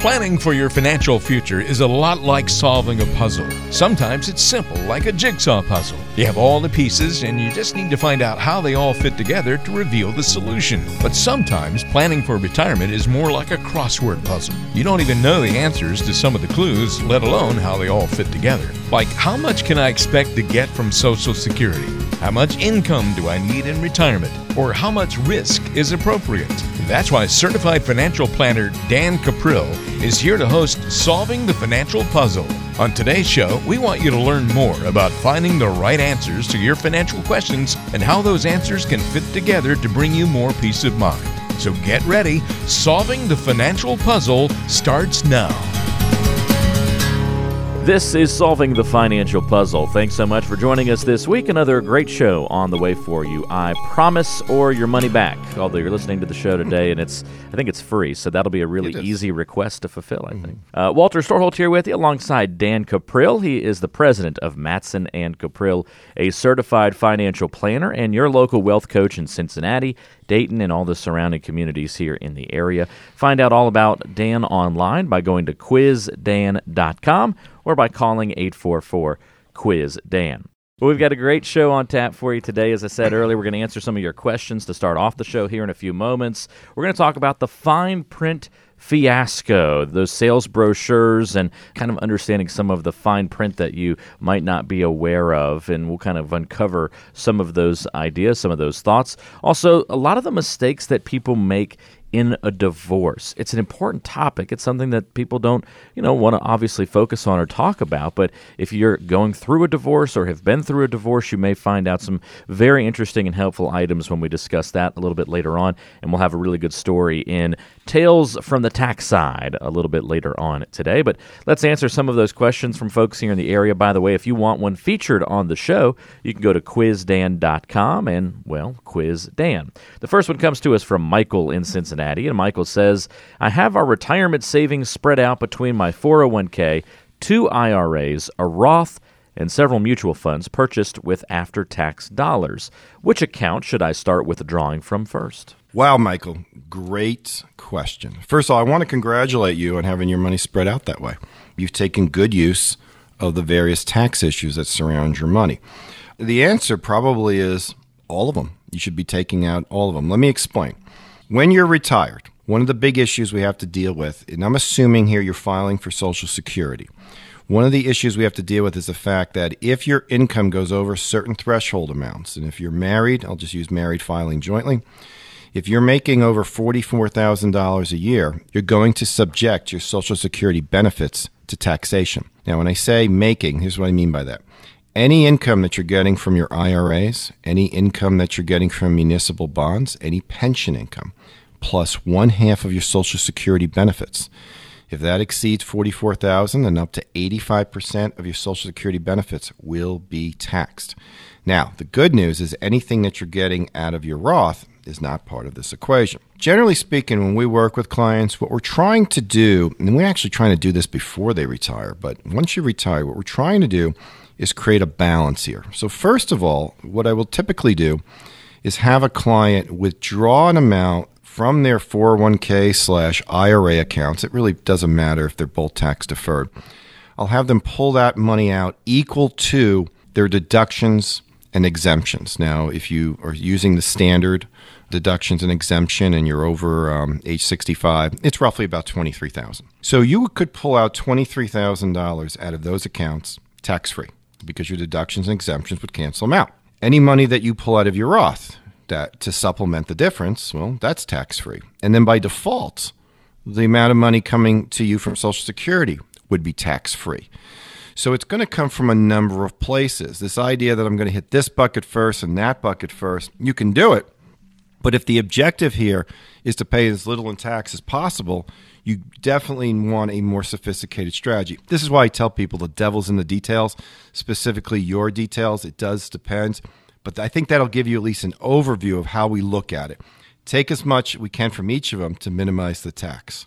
Planning for your financial future is a lot like solving a puzzle. Sometimes it's simple, like a jigsaw puzzle. You have all the pieces, and you just need to find out how they all fit together to reveal the solution. But sometimes planning for retirement is more like a crossword puzzle. You don't even know the answers to some of the clues, let alone how they all fit together. Like, how much can I expect to get from Social Security? How much income do I need in retirement? Or how much risk is appropriate? That's why certified financial planner Dan Cuprill is here to host Solving the Financial Puzzle. On today's show, we want you to learn more about finding the right answers to your financial questions and how those answers can fit together to bring you more peace of mind. So get ready. Solving the Financial Puzzle starts now. This is Solving the Financial Puzzle. Thanks so much for joining us this week. Another great show on the way for you. I promise or your money back. Although you're listening to the show today and it's, I think it's free, so that'll be a really easy request to fulfill, I think. Mm-hmm. Uh, Walter Storholt here with you alongside Dan Cuprill. He is the president of Matson and Cuprill, a certified financial planner and your local wealth coach in Cincinnati. Dayton, and all the surrounding communities here in the area. Find out all about Dan online by going to quizdan.com or by calling 844 Quiz Dan. Well, we've got a great show on tap for you today. As I said earlier, we're going to answer some of your questions to start off the show here in a few moments. We're going to talk about the fine print fiasco, those sales brochures, and kind of understanding some of the fine print that you might not be aware of. And we'll kind of uncover some of those ideas, some of those thoughts. Also, a lot of the mistakes that people make in a divorce. It's an important topic. It's something that people don't, you know, want to obviously focus on or talk about. But if you're going through a divorce or have been through a divorce, you may find out some very interesting and helpful items when we discuss that a little bit later on. And we'll have a really good story in Tales from the Tax Side a little bit later on today. But let's answer some of those questions from folks here in the area. By the way, if you want one featured on the show, you can go to quizdan.com and, well, quiz Dan. The first one comes to us from Michael in Cincinnati. Cincinnati. And Michael says, I have our retirement savings spread out between my 401k, two IRAs, a Roth, and several mutual funds purchased with after tax dollars. Which account should I start withdrawing from first? Wow, Michael, great question. First of all, I want to congratulate you on having your money spread out that way. You've taken good use of the various tax issues that surround your money. The answer probably is all of them. You should be taking out all of them. Let me explain. When you're retired, one of the big issues we have to deal with, and I'm assuming here you're filing for Social Security. One of the issues we have to deal with is the fact that if your income goes over certain threshold amounts, and if you're married, I'll just use married filing jointly. If you're making over $44,000 a year, you're going to subject your Social Security benefits to taxation. Now, when I say making, here's what I mean by that. Any income that you're getting from your IRAs, any income that you're getting from municipal bonds, any pension income, plus one half of your Social Security benefits. If that exceeds 44,000, then up to 85% of your Social Security benefits will be taxed. Now, the good news is anything that you're getting out of your Roth is not part of this equation. Generally speaking, when we work with clients, what we're trying to do, and we're actually trying to do this before they retire, but once you retire, what we're trying to do is create a balance here. So, first of all, what I will typically do is have a client withdraw an amount from their 401k slash IRA accounts. It really doesn't matter if they're both tax deferred. I'll have them pull that money out equal to their deductions and exemptions. Now, if you are using the standard deductions and exemption and you're over um, age 65, it's roughly about 23000 So you could pull out $23,000 out of those accounts tax free because your deductions and exemptions would cancel them out. Any money that you pull out of your Roth that to supplement the difference, well, that's tax free. And then by default, the amount of money coming to you from Social Security would be tax free. So it's going to come from a number of places. This idea that I'm going to hit this bucket first and that bucket first, you can do it. But if the objective here is to pay as little in tax as possible, you definitely want a more sophisticated strategy. This is why I tell people the devil's in the details, specifically your details. It does depend, but I think that'll give you at least an overview of how we look at it. Take as much we can from each of them to minimize the tax.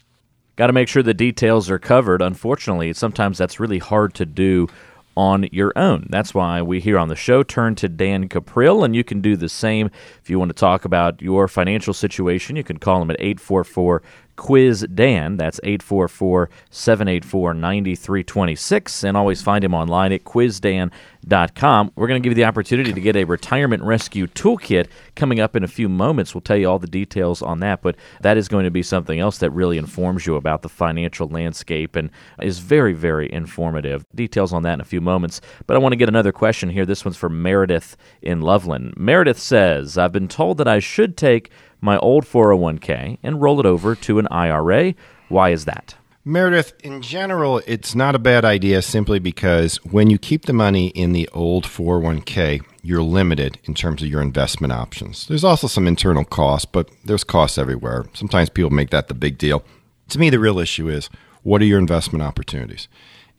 Got to make sure the details are covered. Unfortunately, sometimes that's really hard to do on your own. That's why we here on the show turn to Dan Cuprill, and you can do the same if you want to talk about your financial situation. You can call him at 844 Quiz Dan. That's 844 784 9326. And always find him online at quizdan.com. We're going to give you the opportunity to get a retirement rescue toolkit coming up in a few moments. We'll tell you all the details on that, but that is going to be something else that really informs you about the financial landscape and is very, very informative. Details on that in a few moments. But I want to get another question here. This one's for Meredith in Loveland. Meredith says, I've been told that I should take my old 401k and roll it over to an IRA. Why is that? Meredith, in general, it's not a bad idea simply because when you keep the money in the old 401k, you're limited in terms of your investment options. There's also some internal costs, but there's costs everywhere. Sometimes people make that the big deal. To me, the real issue is what are your investment opportunities?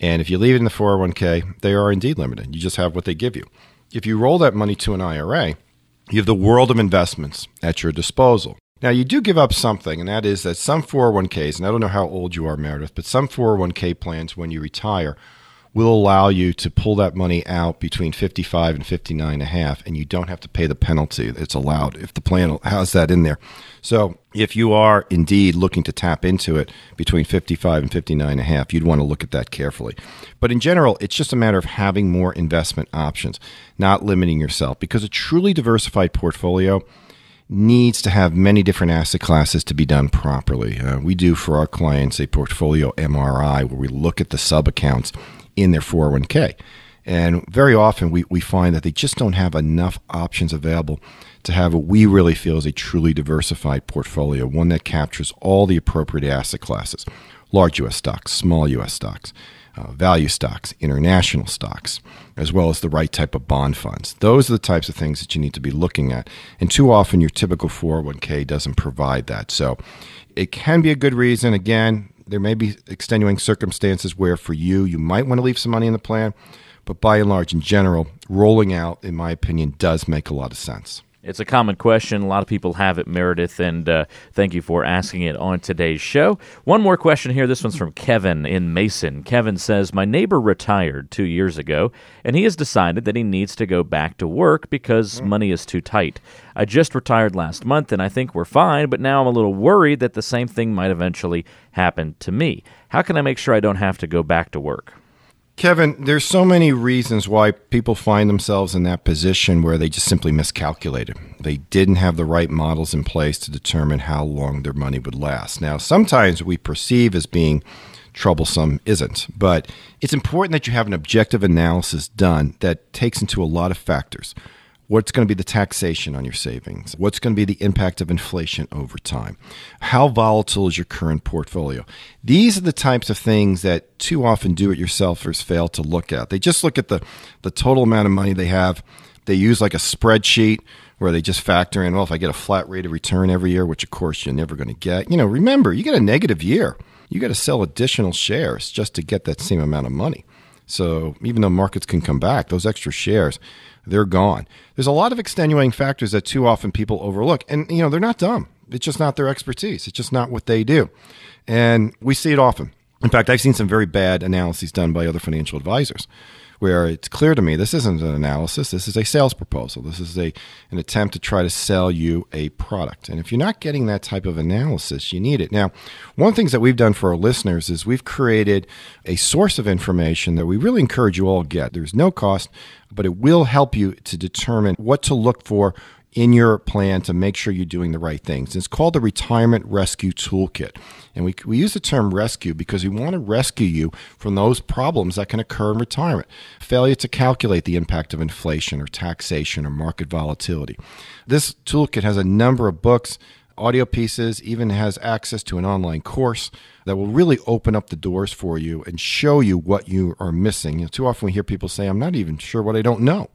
And if you leave it in the 401k, they are indeed limited. You just have what they give you. If you roll that money to an IRA, you have the world of investments at your disposal. Now, you do give up something, and that is that some 401ks, and I don't know how old you are, Meredith, but some 401k plans when you retire will allow you to pull that money out between 55 and 59 and a half, and you don't have to pay the penalty that's allowed if the plan has that in there. So, if you are indeed looking to tap into it between 55 and 59 and a half, you'd want to look at that carefully. But in general, it's just a matter of having more investment options, not limiting yourself, because a truly diversified portfolio needs to have many different asset classes to be done properly. Uh, we do for our clients a portfolio MRI where we look at the sub accounts in their 401k. And very often we, we find that they just don't have enough options available to have what we really feel is a truly diversified portfolio, one that captures all the appropriate asset classes large U.S. stocks, small U.S. stocks, uh, value stocks, international stocks, as well as the right type of bond funds. Those are the types of things that you need to be looking at. And too often, your typical 401k doesn't provide that. So it can be a good reason. Again, there may be extenuating circumstances where for you, you might want to leave some money in the plan. But by and large, in general, rolling out, in my opinion, does make a lot of sense. It's a common question. A lot of people have it, Meredith, and uh, thank you for asking it on today's show. One more question here. This one's from Kevin in Mason. Kevin says, My neighbor retired two years ago, and he has decided that he needs to go back to work because mm. money is too tight. I just retired last month, and I think we're fine, but now I'm a little worried that the same thing might eventually happen to me. How can I make sure I don't have to go back to work? Kevin, there's so many reasons why people find themselves in that position where they just simply miscalculated. They didn't have the right models in place to determine how long their money would last. Now, sometimes we perceive as being troublesome isn't, but it's important that you have an objective analysis done that takes into a lot of factors what's going to be the taxation on your savings, what's going to be the impact of inflation over time, how volatile is your current portfolio. These are the types of things that too often do it yourselfers fail to look at. They just look at the, the total amount of money they have. They use like a spreadsheet where they just factor in, well, if I get a flat rate of return every year, which of course you're never going to get, you know, remember, you get a negative year. You got to sell additional shares just to get that same amount of money. So even though markets can come back, those extra shares, they're gone. There's a lot of extenuating factors that too often people overlook. And, you know, they're not dumb. It's just not their expertise. It's just not what they do. And we see it often. In fact, I've seen some very bad analyses done by other financial advisors where it's clear to me this isn't an analysis, this is a sales proposal. This is a an attempt to try to sell you a product. And if you're not getting that type of analysis, you need it. Now, one of the things that we've done for our listeners is we've created a source of information that we really encourage you all get. There's no cost, but it will help you to determine what to look for in your plan to make sure you're doing the right things. It's called the Retirement Rescue Toolkit. And we, we use the term rescue because we want to rescue you from those problems that can occur in retirement. Failure to calculate the impact of inflation or taxation or market volatility. This toolkit has a number of books, audio pieces, even has access to an online course that will really open up the doors for you and show you what you are missing. You know, too often we hear people say, I'm not even sure what I don't know.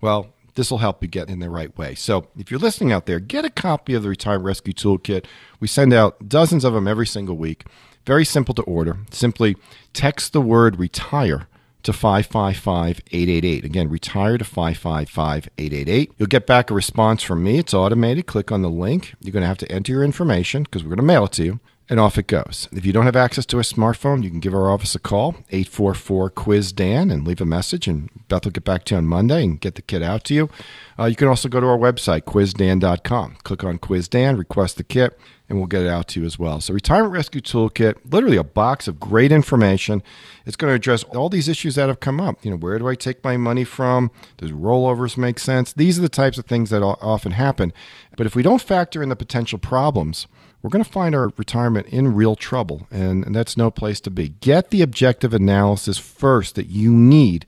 Well, this will help you get in the right way. So if you're listening out there, get a copy of the Retirement Rescue Toolkit. We send out dozens of them every single week. Very simple to order. Simply text the word retire to 555 888. Again, retire to 555 888. You'll get back a response from me. It's automated. Click on the link. You're going to have to enter your information because we're going to mail it to you. And off it goes. If you don't have access to a smartphone, you can give our office a call, 844 Quiz Dan, and leave a message, and Beth will get back to you on Monday and get the kit out to you. Uh, you can also go to our website, quizdan.com. Click on Quiz Dan, request the kit, and we'll get it out to you as well. So, Retirement Rescue Toolkit, literally a box of great information. It's going to address all these issues that have come up. You know, where do I take my money from? Does rollovers make sense? These are the types of things that often happen. But if we don't factor in the potential problems, we're going to find our retirement in real trouble, and, and that's no place to be. Get the objective analysis first that you need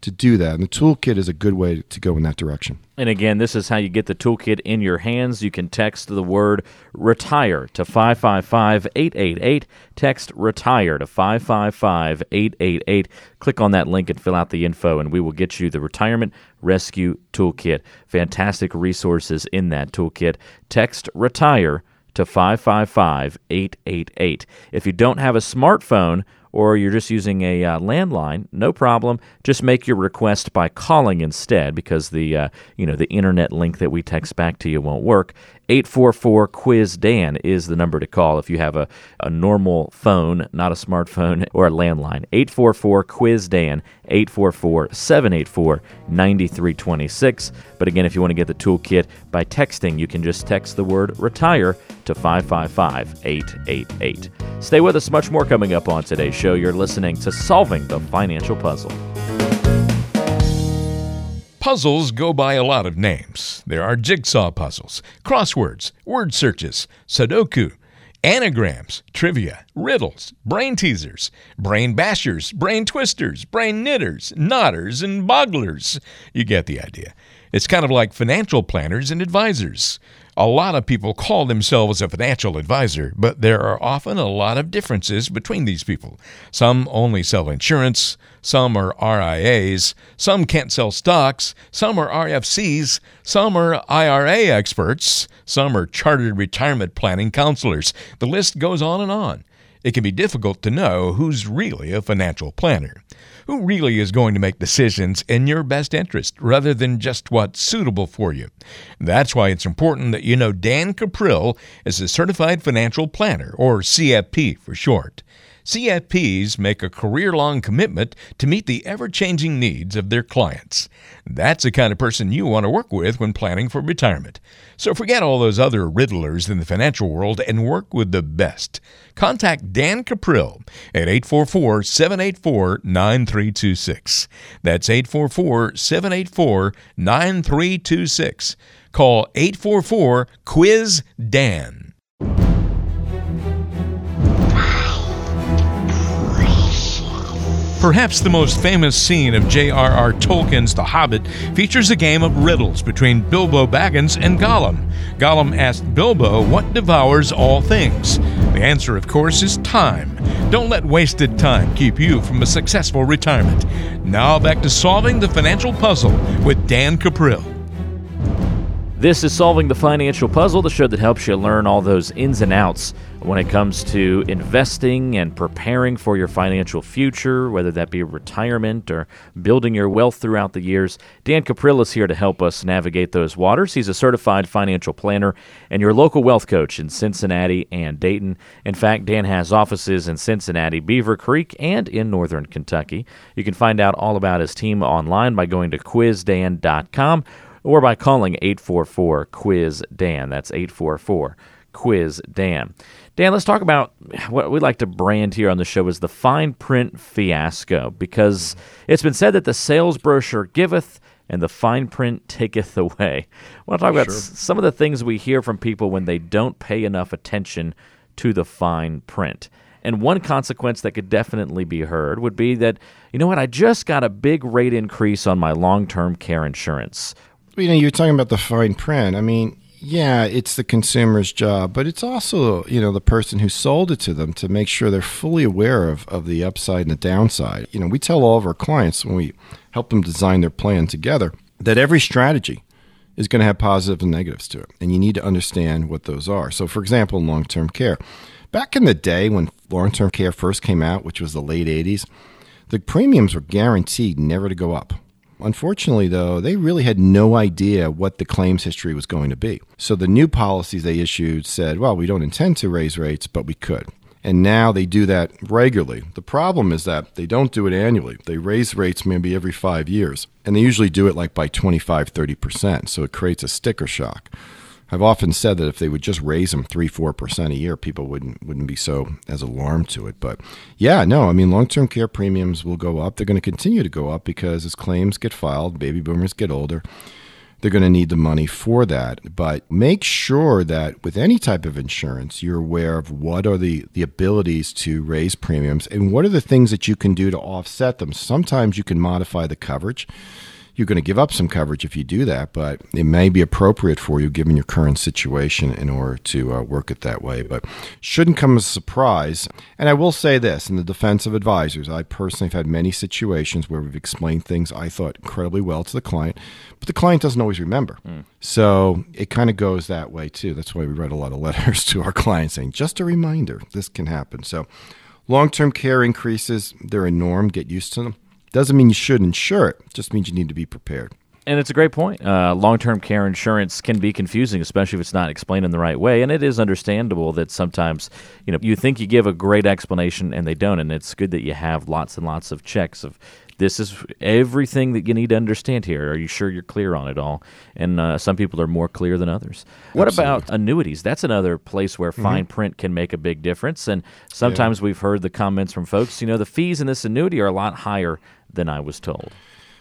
to do that. And the toolkit is a good way to go in that direction. And again, this is how you get the toolkit in your hands. You can text the word retire to 555 888. Text retire to 555 888. Click on that link and fill out the info, and we will get you the Retirement Rescue Toolkit. Fantastic resources in that toolkit. Text retire to 555 888. If you don't have a smartphone, or you're just using a uh, landline, no problem. Just make your request by calling instead, because the uh, you know the internet link that we text back to you won't work. 844 Quiz Dan is the number to call if you have a, a normal phone, not a smartphone or a landline. 844 Quiz Dan, 844 784 9326. But again, if you want to get the toolkit by texting, you can just text the word retire to 555 888. Stay with us, much more coming up on today's show. You're listening to Solving the Financial Puzzle. Puzzles go by a lot of names. There are jigsaw puzzles, crosswords, word searches, Sudoku, anagrams, trivia, riddles, brain teasers, brain bashers, brain twisters, brain knitters, knotters, and bogglers. You get the idea. It's kind of like financial planners and advisors. A lot of people call themselves a financial advisor, but there are often a lot of differences between these people. Some only sell insurance, some are RIAs, some can't sell stocks, some are RFCs, some are IRA experts, some are chartered retirement planning counselors. The list goes on and on. It can be difficult to know who's really a financial planner who really is going to make decisions in your best interest rather than just what's suitable for you. That's why it's important that you know Dan Cuprill is a certified financial planner, or CFP for short. CFPs make a career long commitment to meet the ever changing needs of their clients. That's the kind of person you want to work with when planning for retirement. So forget all those other riddlers in the financial world and work with the best. Contact Dan Cuprill at 844 784 9326. That's 844 784 9326. Call 844 Quiz Dan. Perhaps the most famous scene of J.R.R. Tolkien's The Hobbit features a game of riddles between Bilbo Baggins and Gollum. Gollum asked Bilbo what devours all things. The answer, of course, is time. Don't let wasted time keep you from a successful retirement. Now back to solving the financial puzzle with Dan Cuprill. This is Solving the Financial Puzzle, the show that helps you learn all those ins and outs when it comes to investing and preparing for your financial future, whether that be retirement or building your wealth throughout the years. Dan Cuprill is here to help us navigate those waters. He's a certified financial planner and your local wealth coach in Cincinnati and Dayton. In fact, Dan has offices in Cincinnati, Beaver Creek, and in northern Kentucky. You can find out all about his team online by going to quizdan.com or by calling 844 Quiz Dan. That's 844 Quiz Dan. Dan, let's talk about what we like to brand here on the show as the fine print fiasco because it's been said that the sales brochure giveth and the fine print taketh away. I want to talk about sure. some of the things we hear from people when they don't pay enough attention to the fine print. And one consequence that could definitely be heard would be that, you know what, I just got a big rate increase on my long term care insurance you know, you're talking about the fine print. I mean, yeah, it's the consumer's job, but it's also, you know, the person who sold it to them to make sure they're fully aware of, of the upside and the downside. You know, we tell all of our clients when we help them design their plan together that every strategy is going to have positives and negatives to it. And you need to understand what those are. So, for example, long term care. Back in the day when long term care first came out, which was the late 80s, the premiums were guaranteed never to go up. Unfortunately, though, they really had no idea what the claims history was going to be. So the new policies they issued said, well, we don't intend to raise rates, but we could. And now they do that regularly. The problem is that they don't do it annually. They raise rates maybe every five years. And they usually do it like by 25, 30%. So it creates a sticker shock. I've often said that if they would just raise them three, four percent a year, people wouldn't wouldn't be so as alarmed to it. But yeah, no, I mean long term care premiums will go up. They're going to continue to go up because as claims get filed, baby boomers get older. They're going to need the money for that. But make sure that with any type of insurance, you're aware of what are the, the abilities to raise premiums and what are the things that you can do to offset them. Sometimes you can modify the coverage you're going to give up some coverage if you do that, but it may be appropriate for you given your current situation in order to uh, work it that way. But shouldn't come as a surprise. And I will say this in the defense of advisors, I personally have had many situations where we've explained things I thought incredibly well to the client, but the client doesn't always remember. Mm. So it kind of goes that way too. That's why we write a lot of letters to our clients saying, just a reminder, this can happen. So long term care increases, they're a norm, get used to them. Doesn't mean you should insure it, just means you need to be prepared. And it's a great point. Uh, Long term care insurance can be confusing, especially if it's not explained in the right way. And it is understandable that sometimes, you know, you think you give a great explanation and they don't. And it's good that you have lots and lots of checks of this is everything that you need to understand here. Are you sure you're clear on it all? And uh, some people are more clear than others. What Absolutely. about annuities? That's another place where mm-hmm. fine print can make a big difference. And sometimes yeah. we've heard the comments from folks, you know, the fees in this annuity are a lot higher than I was told.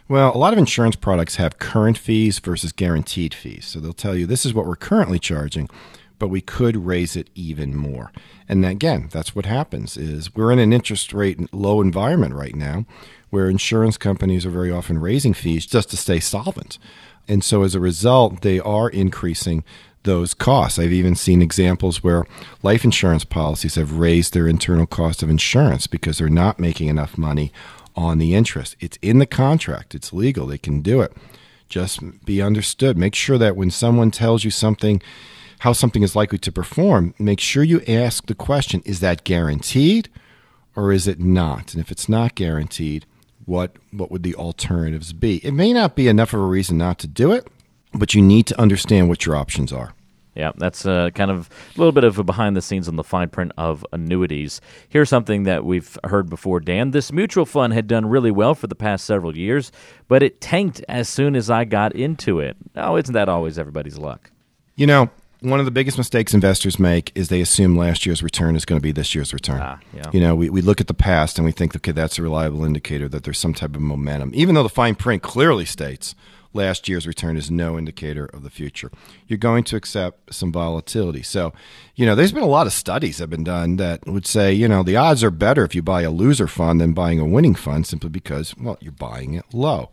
Well, a lot of insurance products have current fees versus guaranteed fees. So they'll tell you this is what we're currently charging, but we could raise it even more. And again, that's what happens is we're in an interest rate low environment right now where insurance companies are very often raising fees just to stay solvent. And so as a result, they are increasing those costs. I've even seen examples where life insurance policies have raised their internal cost of insurance because they're not making enough money on the interest. It's in the contract, it's legal, they can do it. Just be understood. Make sure that when someone tells you something, how something is likely to perform, make sure you ask the question is that guaranteed or is it not? And if it's not guaranteed, what, what would the alternatives be? It may not be enough of a reason not to do it, but you need to understand what your options are. Yeah, that's uh, kind of a little bit of a behind the scenes on the fine print of annuities. Here's something that we've heard before, Dan. This mutual fund had done really well for the past several years, but it tanked as soon as I got into it. Oh, isn't that always everybody's luck? You know, one of the biggest mistakes investors make is they assume last year's return is going to be this year's return. Ah, yeah. You know, we, we look at the past and we think, okay, that's a reliable indicator that there's some type of momentum, even though the fine print clearly states last year's return is no indicator of the future. You're going to accept some volatility. So, you know, there's been a lot of studies that have been done that would say, you know, the odds are better if you buy a loser fund than buying a winning fund simply because, well, you're buying it low.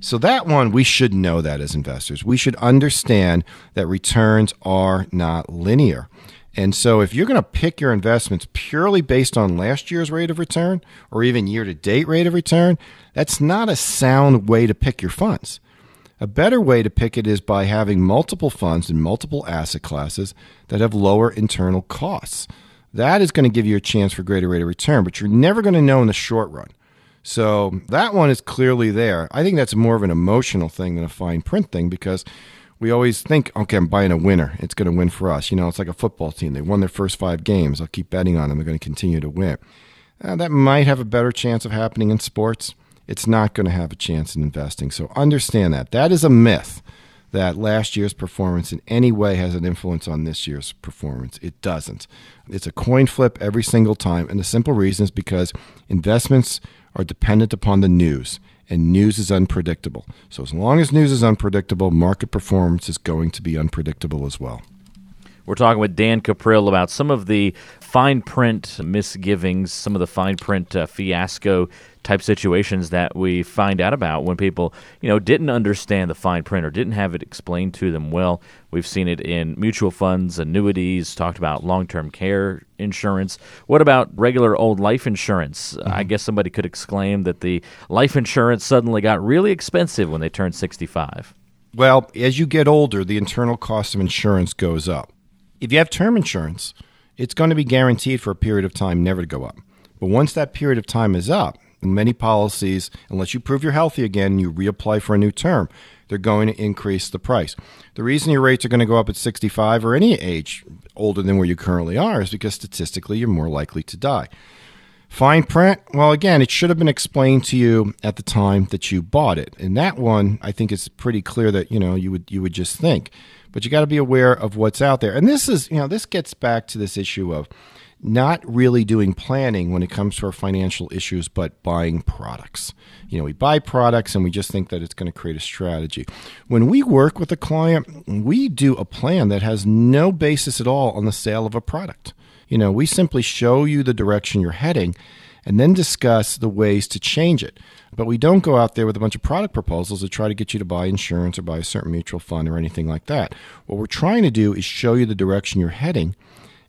So, that one, we should know that as investors. We should understand that returns are not linear. And so, if you're going to pick your investments purely based on last year's rate of return or even year to date rate of return, that's not a sound way to pick your funds. A better way to pick it is by having multiple funds in multiple asset classes that have lower internal costs. That is going to give you a chance for greater rate of return, but you're never going to know in the short run. So that one is clearly there. I think that's more of an emotional thing than a fine print thing because we always think, okay, I'm buying a winner. It's going to win for us. You know, it's like a football team. They won their first five games. I'll keep betting on them. They're going to continue to win. Uh, that might have a better chance of happening in sports it's not going to have a chance in investing. So understand that. That is a myth that last year's performance in any way has an influence on this year's performance. It doesn't. It's a coin flip every single time. And the simple reason is because investments are dependent upon the news, and news is unpredictable. So as long as news is unpredictable, market performance is going to be unpredictable as well. We're talking with Dan Cuprill about some of the fine print misgivings, some of the fine print uh, fiasco type situations that we find out about when people, you know, didn't understand the fine print or didn't have it explained to them well. We've seen it in mutual funds, annuities, talked about long-term care insurance. What about regular old life insurance? Mm-hmm. I guess somebody could exclaim that the life insurance suddenly got really expensive when they turned 65. Well, as you get older, the internal cost of insurance goes up. If you have term insurance, it's going to be guaranteed for a period of time never to go up. But once that period of time is up, Many policies, unless you prove you're healthy again, and you reapply for a new term, they're going to increase the price. The reason your rates are going to go up at 65 or any age older than where you currently are is because statistically you're more likely to die. Fine print, well, again, it should have been explained to you at the time that you bought it. And that one, I think it's pretty clear that, you know, you would you would just think. But you got to be aware of what's out there. And this is, you know, this gets back to this issue of not really doing planning when it comes to our financial issues, but buying products. You know, we buy products and we just think that it's going to create a strategy. When we work with a client, we do a plan that has no basis at all on the sale of a product. You know, we simply show you the direction you're heading and then discuss the ways to change it. But we don't go out there with a bunch of product proposals to try to get you to buy insurance or buy a certain mutual fund or anything like that. What we're trying to do is show you the direction you're heading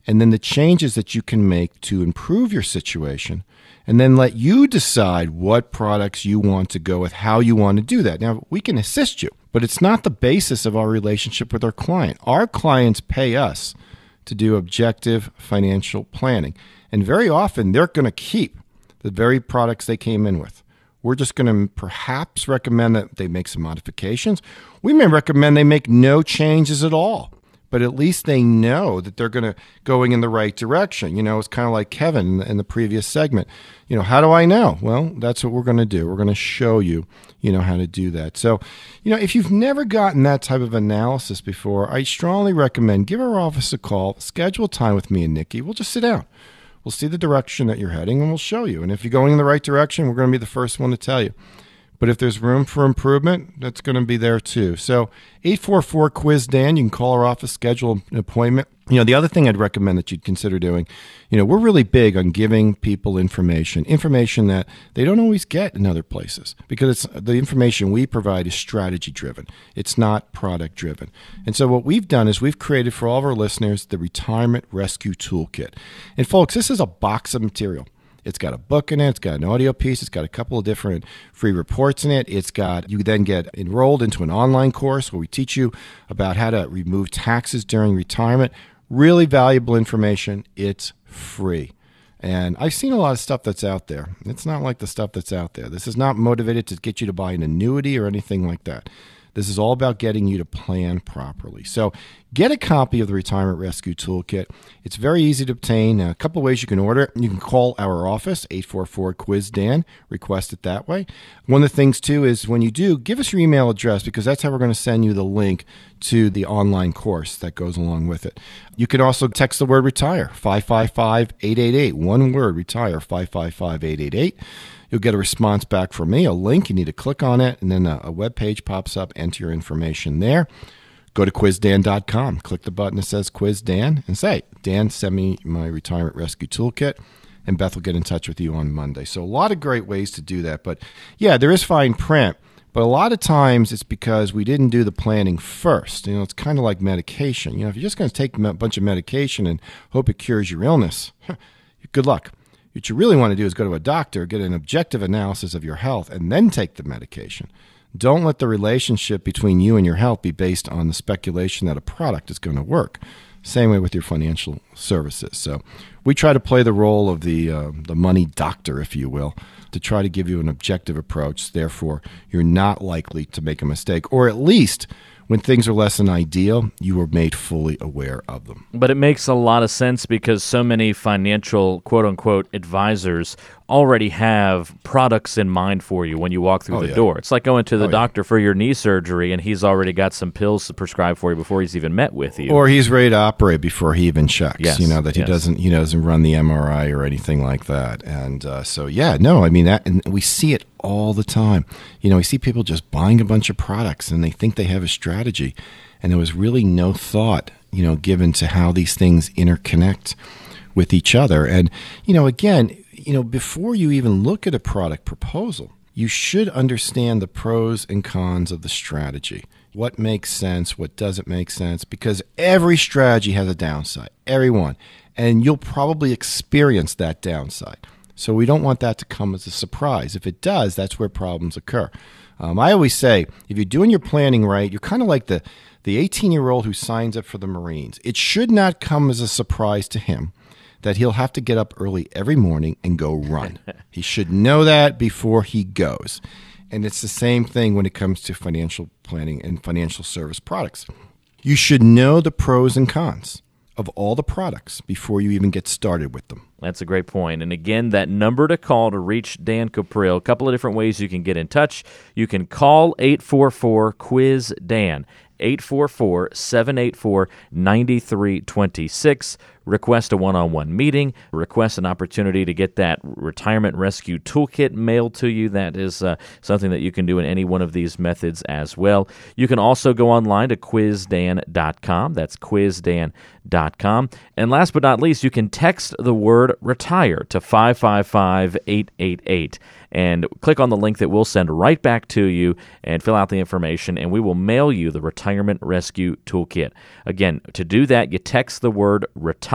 and then the changes that you can make to improve your situation and then let you decide what products you want to go with, how you want to do that. Now, we can assist you, but it's not the basis of our relationship with our client. Our clients pay us to do objective financial planning. And very often they're going to keep the very products they came in with. We're just going to perhaps recommend that they make some modifications. We may recommend they make no changes at all, but at least they know that they're going to going in the right direction. You know, it's kind of like Kevin in the previous segment. You know, how do I know? Well, that's what we're going to do. We're going to show you, you know, how to do that. So, you know, if you've never gotten that type of analysis before, I strongly recommend give our office a call, schedule time with me and Nikki. We'll just sit down We'll see the direction that you're heading and we'll show you. And if you're going in the right direction, we're going to be the first one to tell you. But if there's room for improvement, that's going to be there too. So 844 Quiz Dan, you can call our office, schedule an appointment. You know, the other thing I'd recommend that you'd consider doing, you know, we're really big on giving people information, information that they don't always get in other places because it's the information we provide is strategy driven. It's not product driven. And so what we've done is we've created for all of our listeners the Retirement Rescue Toolkit. And folks, this is a box of material. It's got a book in it. It's got an audio piece. It's got a couple of different free reports in it. It's got, you then get enrolled into an online course where we teach you about how to remove taxes during retirement. Really valuable information. It's free. And I've seen a lot of stuff that's out there. It's not like the stuff that's out there. This is not motivated to get you to buy an annuity or anything like that. This is all about getting you to plan properly. So, get a copy of the Retirement Rescue Toolkit. It's very easy to obtain. A couple ways you can order it. You can call our office, 844 Quiz Dan, request it that way. One of the things, too, is when you do, give us your email address because that's how we're going to send you the link to the online course that goes along with it. You can also text the word retire, 555 888. One word, retire, 555 888. You'll get a response back from me, a link. You need to click on it, and then a, a web page pops up. Enter your information there. Go to quizdan.com. Click the button that says Quiz Dan and say, Dan, send me my retirement rescue toolkit. And Beth will get in touch with you on Monday. So, a lot of great ways to do that. But yeah, there is fine print. But a lot of times it's because we didn't do the planning first. You know, it's kind of like medication. You know, if you're just going to take a bunch of medication and hope it cures your illness, good luck. What you really want to do is go to a doctor, get an objective analysis of your health, and then take the medication. Don't let the relationship between you and your health be based on the speculation that a product is going to work. Same way with your financial services. So we try to play the role of the uh, the money doctor, if you will, to try to give you an objective approach. Therefore, you're not likely to make a mistake, or at least when things are less than ideal, you are made fully aware of them. But it makes a lot of sense because so many financial quote unquote advisors already have products in mind for you when you walk through oh, the yeah. door. It's like going to the Oh, yeah. doctor for your knee surgery and he's already got some pills to prescribe for you before he's even met with you. Or he's ready to operate before he even checks. Yes, You know that he yes. doesn't he doesn't run the MRI or anything like that. And uh, so yeah, no, I mean that, and we see it all the time. You know, we see people just buying a bunch of products and they think they have a strategy, and there was really no thought, you know, given to how these things interconnect with each other. And you know, again, you know, before you even look at a product proposal, you should understand the pros and cons of the strategy. What makes sense, what doesn't make sense, because every strategy has a downside, every one. And you'll probably experience that downside. So we don't want that to come as a surprise. If it does, that's where problems occur. Um, I always say, if you're doing your planning right, you're kind of like the the 18 year old who signs up for the Marines. It should not come as a surprise to him that he'll have to get up early every morning and go run. he should know that before he goes. And it's the same thing when it comes to financial planning and financial service products. You should know the pros and cons of all the products before you even get started with them. That's a great point. And again, that number to call to reach Dan Cuprill, a couple of different ways you can get in touch. You can call 844 Quiz Dan. 844 784 9326. Request a one on one meeting, request an opportunity to get that retirement rescue toolkit mailed to you. That is uh, something that you can do in any one of these methods as well. You can also go online to quizdan.com. That's quizdan.com. And last but not least, you can text the word retire to 555 888 and click on the link that we'll send right back to you and fill out the information, and we will mail you the Retirement Rescue Toolkit. Again, to do that, you text the word retire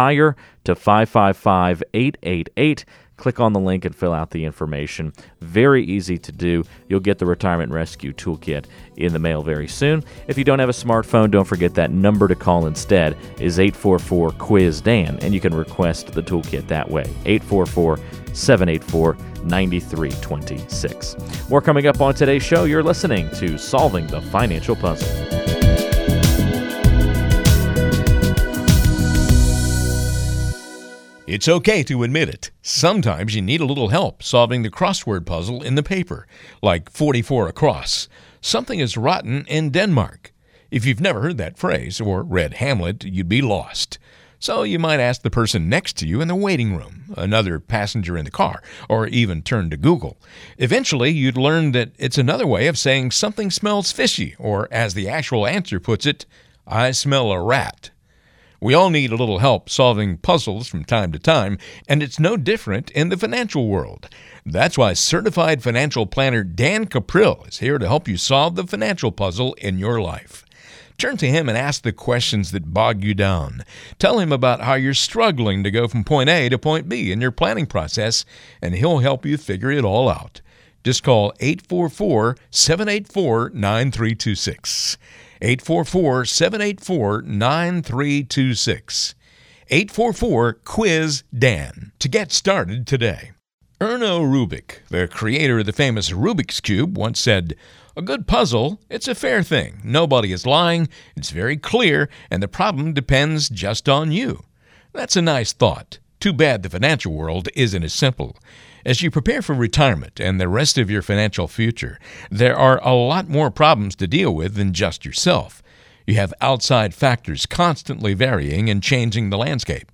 to 555 888 click on the link and fill out the information. Very easy to do. You'll get the Retirement Rescue Toolkit in the mail very soon. If you don't have a smartphone, don't forget that number to call instead is 844 Quiz Dan, and you can request the toolkit that way. 844 784 9326. More coming up on today's show. You're listening to Solving the Financial Puzzle. It's okay to admit it. Sometimes you need a little help solving the crossword puzzle in the paper, like 44 across. Something is rotten in Denmark. If you've never heard that phrase or read Hamlet, you'd be lost. So you might ask the person next to you in the waiting room, another passenger in the car, or even turn to Google. Eventually, you'd learn that it's another way of saying something smells fishy, or as the actual answer puts it, I smell a rat. We all need a little help solving puzzles from time to time, and it's no different in the financial world. That's why certified financial planner Dan Cuprill is here to help you solve the financial puzzle in your life. Turn to him and ask the questions that bog you down. Tell him about how you're struggling to go from point A to point B in your planning process, and he'll help you figure it all out. Just call 844 784 9326. 844 784 9326. 844 Quiz Dan to get started today. Erno Rubik, the creator of the famous Rubik's Cube, once said, a good puzzle, it's a fair thing. Nobody is lying, it's very clear, and the problem depends just on you. That's a nice thought. Too bad the financial world isn't as simple. As you prepare for retirement and the rest of your financial future, there are a lot more problems to deal with than just yourself. You have outside factors constantly varying and changing the landscape.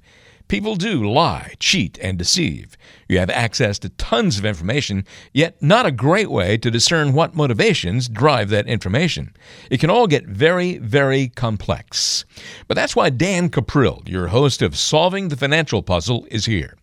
People do lie, cheat, and deceive. You have access to tons of information, yet not a great way to discern what motivations drive that information. It can all get very, very complex. But that's why Dan Cuprill, your host of Solving the Financial Puzzle, is here.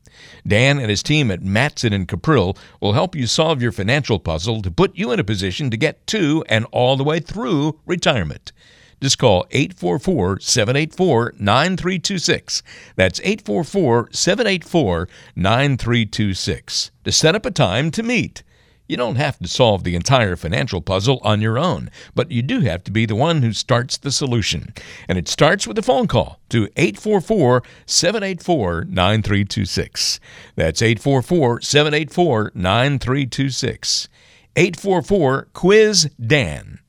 Dan and his team at Matson and Cuprill will help you solve your financial puzzle to put you in a position to get to and all the way through retirement. Just call 844 784 9326. That's 844 784 9326 to set up a time to meet. You don't have to solve the entire financial puzzle on your own, but you do have to be the one who starts the solution. And it starts with a phone call to 844 784 9326. That's 844 784 9326. 844 Quiz Dan.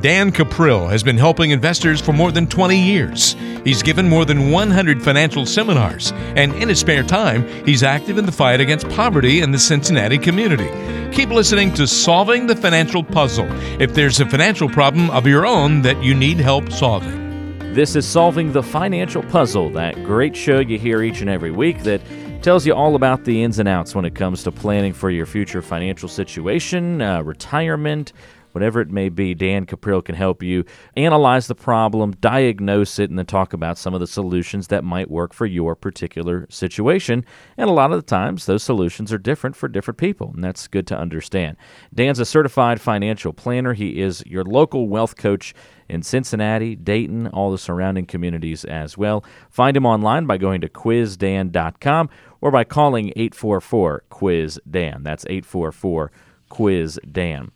Dan Cuprill has been helping investors for more than 20 years. He's given more than 100 financial seminars, and in his spare time, he's active in the fight against poverty in the Cincinnati community. Keep listening to Solving the Financial Puzzle if there's a financial problem of your own that you need help solving. This is Solving the Financial Puzzle, that great show you hear each and every week that tells you all about the ins and outs when it comes to planning for your future financial situation, uh, retirement, whatever it may be, Dan Cuprill can help you analyze the problem, diagnose it, and then talk about some of the solutions that might work for your particular situation. And a lot of the times, those solutions are different for different people, and that's good to understand. Dan's a certified financial planner. He is your local wealth coach in Cincinnati, Dayton, all the surrounding communities as well. Find him online by going to quizdan.com or by calling 844 Quiz Dan. That's 844 Quiz Dan.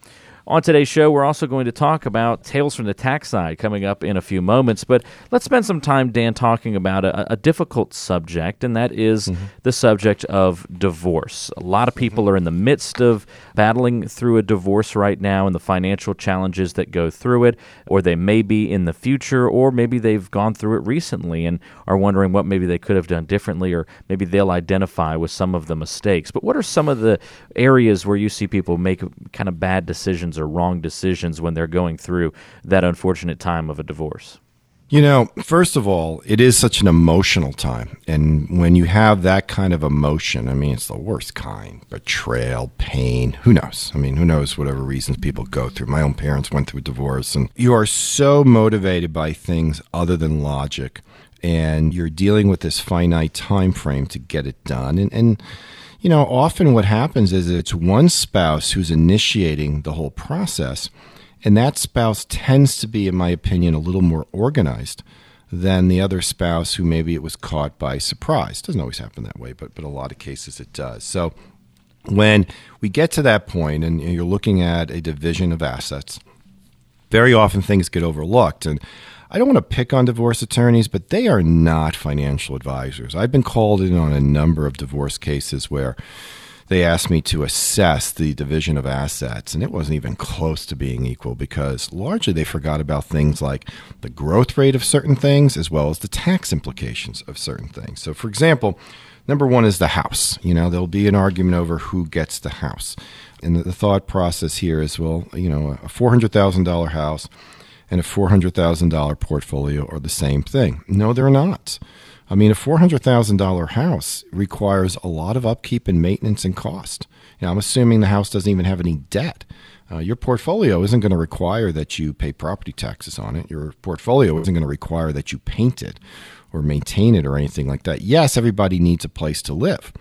On today's show, we're also going to talk about Tales from the Tax Side coming up in a few moments. But let's spend some time, Dan, talking about a, a difficult subject, and that is mm-hmm. the subject of divorce. A lot of people mm-hmm. are in the midst of battling through a divorce right now and the financial challenges that go through it, or they may be in the future, or maybe they've gone through it recently and are wondering what maybe they could have done differently, or maybe they'll identify with some of the mistakes. But what are some of the areas where you see people make kind of bad decisions or wrong decisions when they're going through that unfortunate time of a divorce? You know, first of all, it is such an emotional time. And when you have that kind of emotion, I mean, it's the worst kind betrayal, pain, who knows? I mean, who knows whatever reasons people go through. My own parents went through a divorce, and you are so motivated by things other than logic. And you're dealing with this finite time frame to get it done. And, and you know, often what happens is it's one spouse who's initiating the whole process and that spouse tends to be, in my opinion, a little more organized than the other spouse who maybe it was caught by surprise. Doesn't always happen that way, but but a lot of cases it does. So when we get to that point and you're looking at a division of assets, very often things get overlooked and I don't want to pick on divorce attorneys, but they are not financial advisors. I've been called in on a number of divorce cases where they asked me to assess the division of assets, and it wasn't even close to being equal because largely they forgot about things like the growth rate of certain things as well as the tax implications of certain things. So, for example, number one is the house. You know, there'll be an argument over who gets the house. And the thought process here is well, you know, a $400,000 house and a $400,000 portfolio are the same thing. No, they're not. I mean, a $400,000 house requires a lot of upkeep and maintenance and cost. Know, I'm assuming the house doesn't even have any debt. Uh, your portfolio isn't going to require that you pay property taxes on it. Your portfolio isn't going to require that you paint it or maintain it or anything like that. Yes, everybody needs a place to live,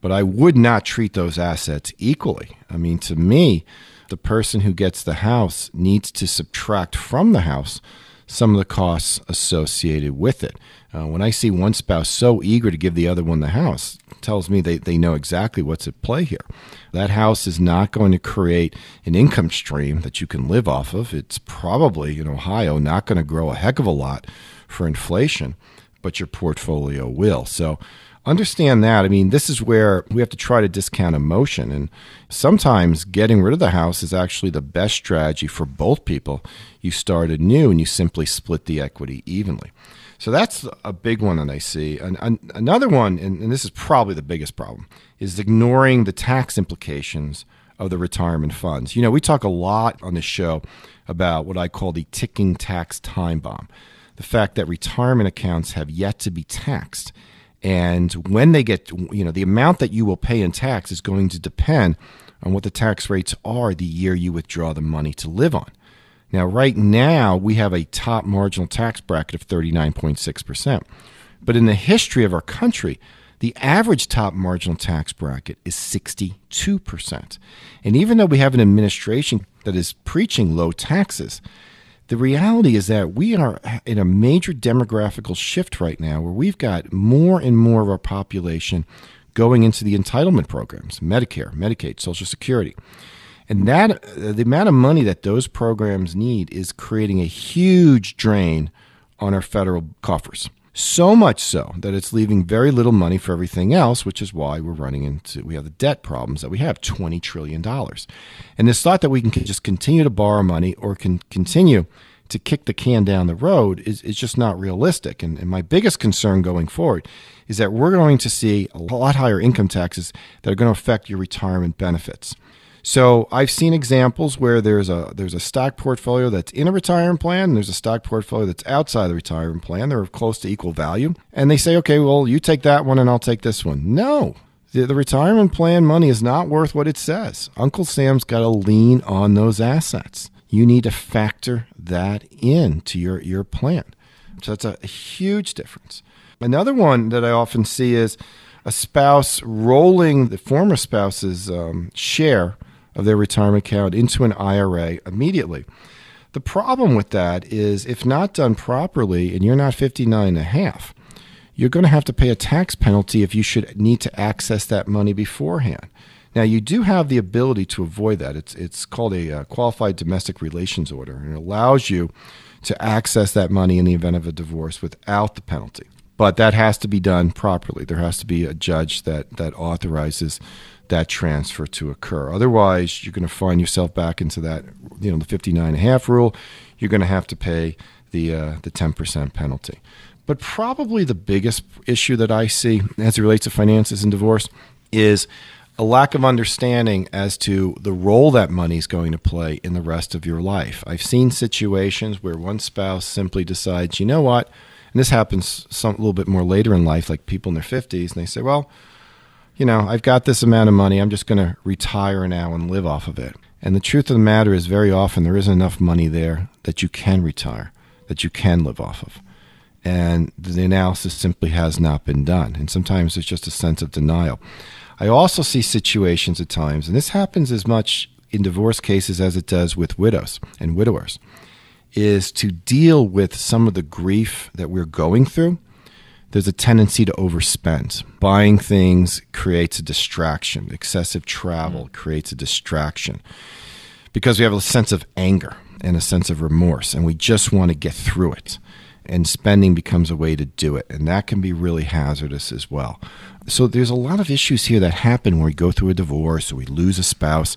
but I would not treat those assets equally. I mean, to me, the person who gets the house needs to subtract from the house some of the costs associated with it. Uh, when I see one spouse so eager to give the other one the house, tells me they, they know exactly what's at play here. That house is not going to create an income stream that you can live off of. It's probably in Ohio not going to grow a heck of a lot for inflation, but your portfolio will. So understand that. I mean, this is where we have to try to discount emotion. And sometimes getting rid of the house is actually the best strategy for both people. You start anew and you simply split the equity evenly. So that's a big one that I see. And, another one, and, and this is probably the biggest problem, is ignoring the tax implications of the retirement funds. You know, we talk a lot on this show about what I call the ticking tax time bomb the fact that retirement accounts have yet to be taxed. And when they get, you know, the amount that you will pay in tax is going to depend on what the tax rates are the year you withdraw the money to live on. Now, right now, we have a top marginal tax bracket of 39.6%. But in the history of our country, the average top marginal tax bracket is 62%. And even though we have an administration that is preaching low taxes, the reality is that we are in a major demographical shift right now where we've got more and more of our population going into the entitlement programs Medicare, Medicaid, Social Security. And that uh, the amount of money that those programs need is creating a huge drain on our federal coffers. So much so that it's leaving very little money for everything else, which is why we're running into we have the debt problems that we have $20 trillion. And this thought that we can just continue to borrow money or can continue to kick the can down the road is, is just not realistic. And, and my biggest concern going forward is that we're going to see a lot higher income taxes that are going to affect your retirement benefits. So I've seen examples where there's a there's a stock portfolio that's in a retirement plan, and there's a stock portfolio that's outside the retirement plan. They're close to equal value, and they say, okay, well, you take that one, and I'll take this one. No, the, the retirement plan money is not worth what it says. Uncle Sam's got to lean on those assets. You need to factor that into your your plan. So that's a huge difference. Another one that I often see is a spouse rolling the former spouse's um, share of their retirement account into an IRA immediately. The problem with that is if not done properly and you're not 59 and a half, you're going to have to pay a tax penalty if you should need to access that money beforehand. Now, you do have the ability to avoid that. It's, it's called a uh, qualified domestic relations order, and it allows you to access that money in the event of a divorce without the penalty. But that has to be done properly. There has to be a judge that, that authorizes that transfer to occur. Otherwise, you're going to find yourself back into that, you know, the 59 and a half rule. You're going to have to pay the uh, the 10% penalty. But probably the biggest issue that I see as it relates to finances and divorce is a lack of understanding as to the role that money is going to play in the rest of your life. I've seen situations where one spouse simply decides, you know what, and this happens some a little bit more later in life, like people in their 50s, and they say, well, you know, I've got this amount of money, I'm just going to retire now and live off of it. And the truth of the matter is, very often there isn't enough money there that you can retire, that you can live off of. And the analysis simply has not been done. And sometimes it's just a sense of denial. I also see situations at times, and this happens as much in divorce cases as it does with widows and widowers, is to deal with some of the grief that we're going through. There's a tendency to overspend. Buying things creates a distraction. Excessive travel mm. creates a distraction because we have a sense of anger and a sense of remorse, and we just want to get through it and spending becomes a way to do it. And that can be really hazardous as well. So there's a lot of issues here that happen when we go through a divorce or we lose a spouse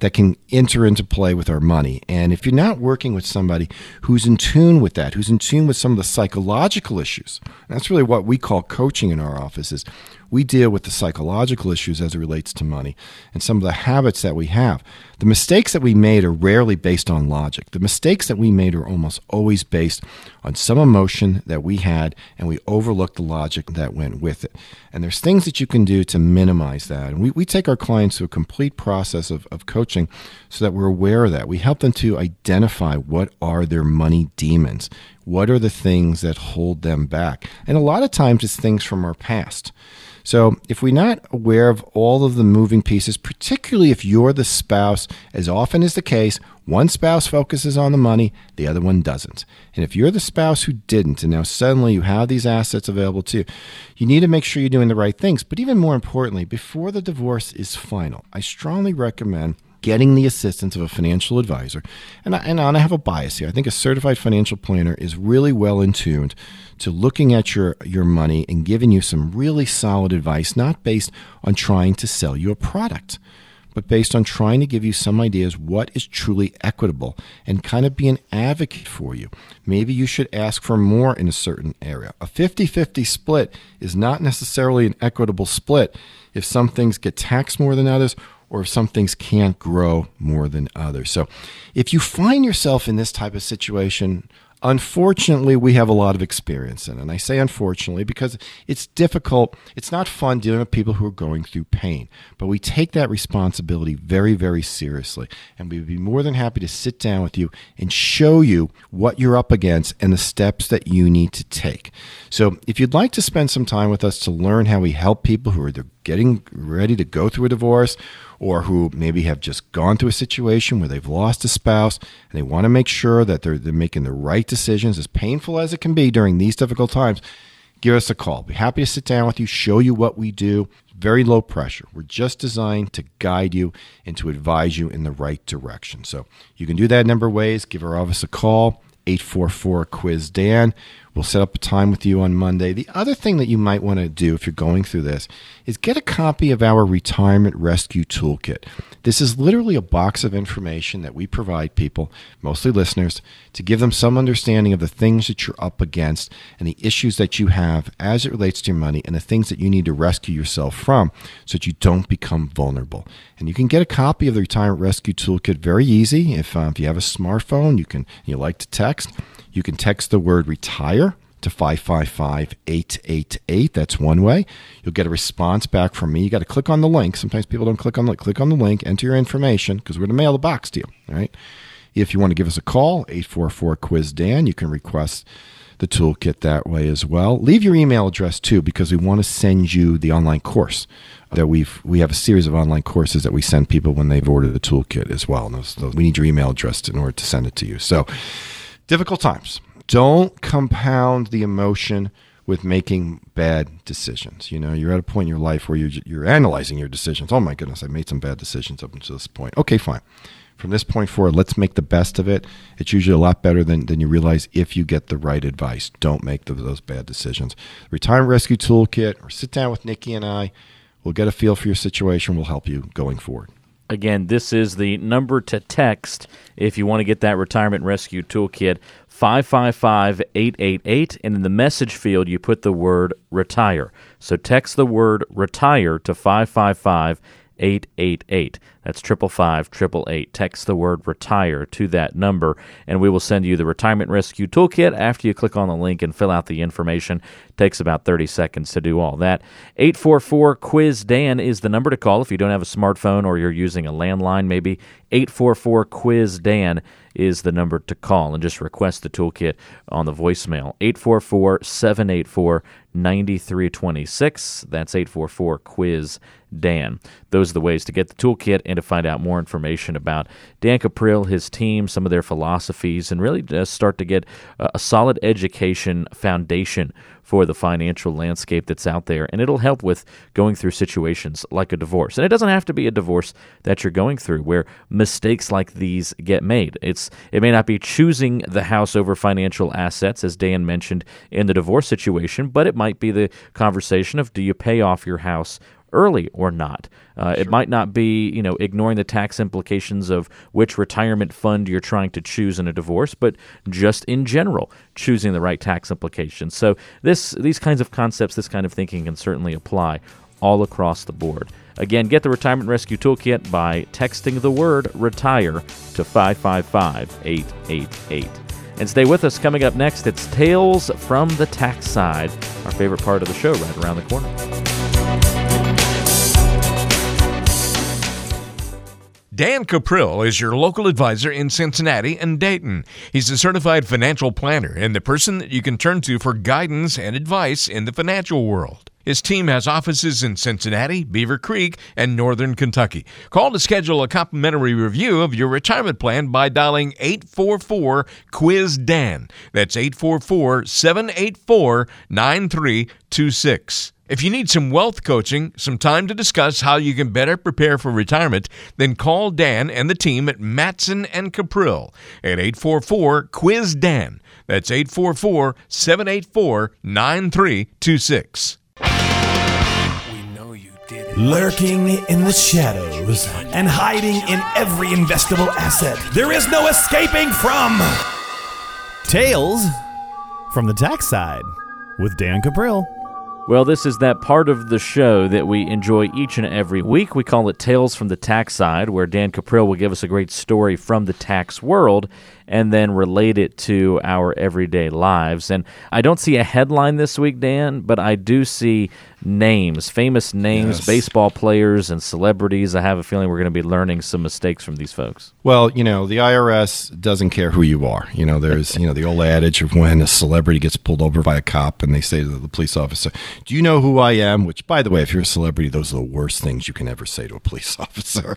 that can enter into play with our money. And if you're not working with somebody who's in tune with that, who's in tune with some of the psychological issues, that's really what we call coaching in our offices. We deal with the psychological issues as it relates to money and some of the habits that we have. The mistakes that we made are rarely based on logic. The mistakes that we made are almost always based on some emotion that we had and we overlooked the logic that went with it. And there's things that you can do to minimize that. And we, we take our clients through a complete process of, of coaching so that we're aware of that. We help them to identify what are their money demons. What are the things that hold them back? And a lot of times it's things from our past. So, if we're not aware of all of the moving pieces, particularly if you're the spouse, as often is the case, one spouse focuses on the money, the other one doesn't. And if you're the spouse who didn't, and now suddenly you have these assets available to you, you need to make sure you're doing the right things. But even more importantly, before the divorce is final, I strongly recommend getting the assistance of a financial advisor. And I, and I have a bias here. I think a certified financial planner is really well in tuned to looking at your, your money and giving you some really solid advice, not based on trying to sell you a product but based on trying to give you some ideas what is truly equitable and kind of be an advocate for you. Maybe you should ask for more in a certain area. A 50 50 split is not necessarily an equitable split if some things get taxed more than others or if some things can't grow more than others. So if you find yourself in this type of situation, unfortunately, we have a lot of experience in it. And I say unfortunately because it's difficult. It's not fun dealing with people who are going through pain. But we take that responsibility very, very seriously. And we would be more than happy to sit down with you and show you what you're up against and the steps that you need to take. So if you'd like to spend some time with us to learn how we help people who are getting ready to go through a divorce or who maybe have just gone through a situation where they've lost a spouse and they want to make sure that they're, they're making the right decisions, as painful as it can be during these difficult times, give us a call. Be happy to sit down with you, show you what we do. Very low pressure. We're just designed to guide you and to advise you in the right direction. So you can do that a number of ways. Give our office a call, 844 Quiz Dan. We'll set up a time with you on Monday. The other thing that you might want to do if you're going through this is get a copy of our Retirement Rescue Toolkit. This is literally a box of information that we provide people, mostly listeners, to give them some understanding of the things that you're up against and the issues that you have as it relates to your money and the things that you need to rescue yourself from so that you don't become vulnerable. And you can get a copy of the Retirement Rescue Toolkit very easy. If, uh, if you have a smartphone, you can you like to text you can text the word retire to 555 888. That's one way. You'll get a response back from me. You got to click on the link. Sometimes people don't click on the link. Click on the link, enter your information because we're going to mail the box to you. All right. If you want to give us a call, 844 Quiz Dan, you can request the toolkit that way as well. Leave your email address too because we want to send you the online course that we've we have a series of online courses that we send people when they've ordered the toolkit as well. Those, those, we need your email address in order to send it to you. So difficult times. Don't compound the emotion with making bad decisions. You know, you're at a point in your life where you're, you're analyzing your decisions. Oh my goodness, I made some bad decisions up until this point. Okay, fine. From this point forward, let's make the best of it. It's usually a lot better than, than you realize if you get the right advice. Don't make the, those bad decisions. Retirement Rescue Toolkit, or sit down with Nikki and I. We'll get a feel for your situation. We'll help you going forward. Again, this is the number to text if you want to get that retirement rescue toolkit 555 888. And in the message field, you put the word retire. So text the word retire to 555 888. That's triple five triple eight. Text the word retire to that number, and we will send you the retirement rescue toolkit after you click on the link and fill out the information. It takes about 30 seconds to do all that. 844 Quiz Dan is the number to call if you don't have a smartphone or you're using a landline, maybe. 844 Quiz Dan is the number to call and just request the toolkit on the voicemail. 844 784 9326. That's 844 Quiz Dan. Those are the ways to get the toolkit and to find out more information about Dan Cuprill, his team, some of their philosophies, and really just start to get a solid education foundation for the financial landscape that's out there. And it'll help with going through situations like a divorce. And it doesn't have to be a divorce that you're going through where mistakes like these get made. It's it may not be choosing the house over financial assets, as Dan mentioned in the divorce situation, but it might be the conversation of do you pay off your house early or not. Uh, sure. It might not be, you know, ignoring the tax implications of which retirement fund you're trying to choose in a divorce, but just in general, choosing the right tax implications. So this, these kinds of concepts, this kind of thinking can certainly apply all across the board. Again, get the Retirement Rescue Toolkit by texting the word retire to 555 888. And stay with us. Coming up next, it's Tales from the Tax Side, our favorite part of the show right around the corner. Dan Cuprill is your local advisor in Cincinnati and Dayton. He's a certified financial planner and the person that you can turn to for guidance and advice in the financial world. His team has offices in Cincinnati, Beavercreek, and Northern Kentucky. Call to schedule a complimentary review of your retirement plan by dialing 844 Quiz Dan. That's 844 784 9326. If you need some wealth coaching, some time to discuss how you can better prepare for retirement, then call Dan and the team at Matson and Cuprill at 844 Quiz Dan. That's 844 784 9326. Lurking in the shadows and hiding in every investable asset, there is no escaping from Tales from the Tax Side with Dan Cuprill. Well, this is that part of the show that we enjoy each and every week. We call it Tales from the Tax Side, where Dan Cuprill will give us a great story from the tax world and then relate it to our everyday lives. And I don't see a headline this week, Dan, but I do see names, famous names, yes. baseball players, and celebrities. I have a feeling we're going to be learning some mistakes from these folks. Well, you know, the IRS doesn't care who you are. You know, there's, you know, the old adage of when a celebrity gets pulled over by a cop and they say to the police officer, Do you know who I am? Which, by the way, if you're a celebrity, those are the worst things you can ever say to a police officer.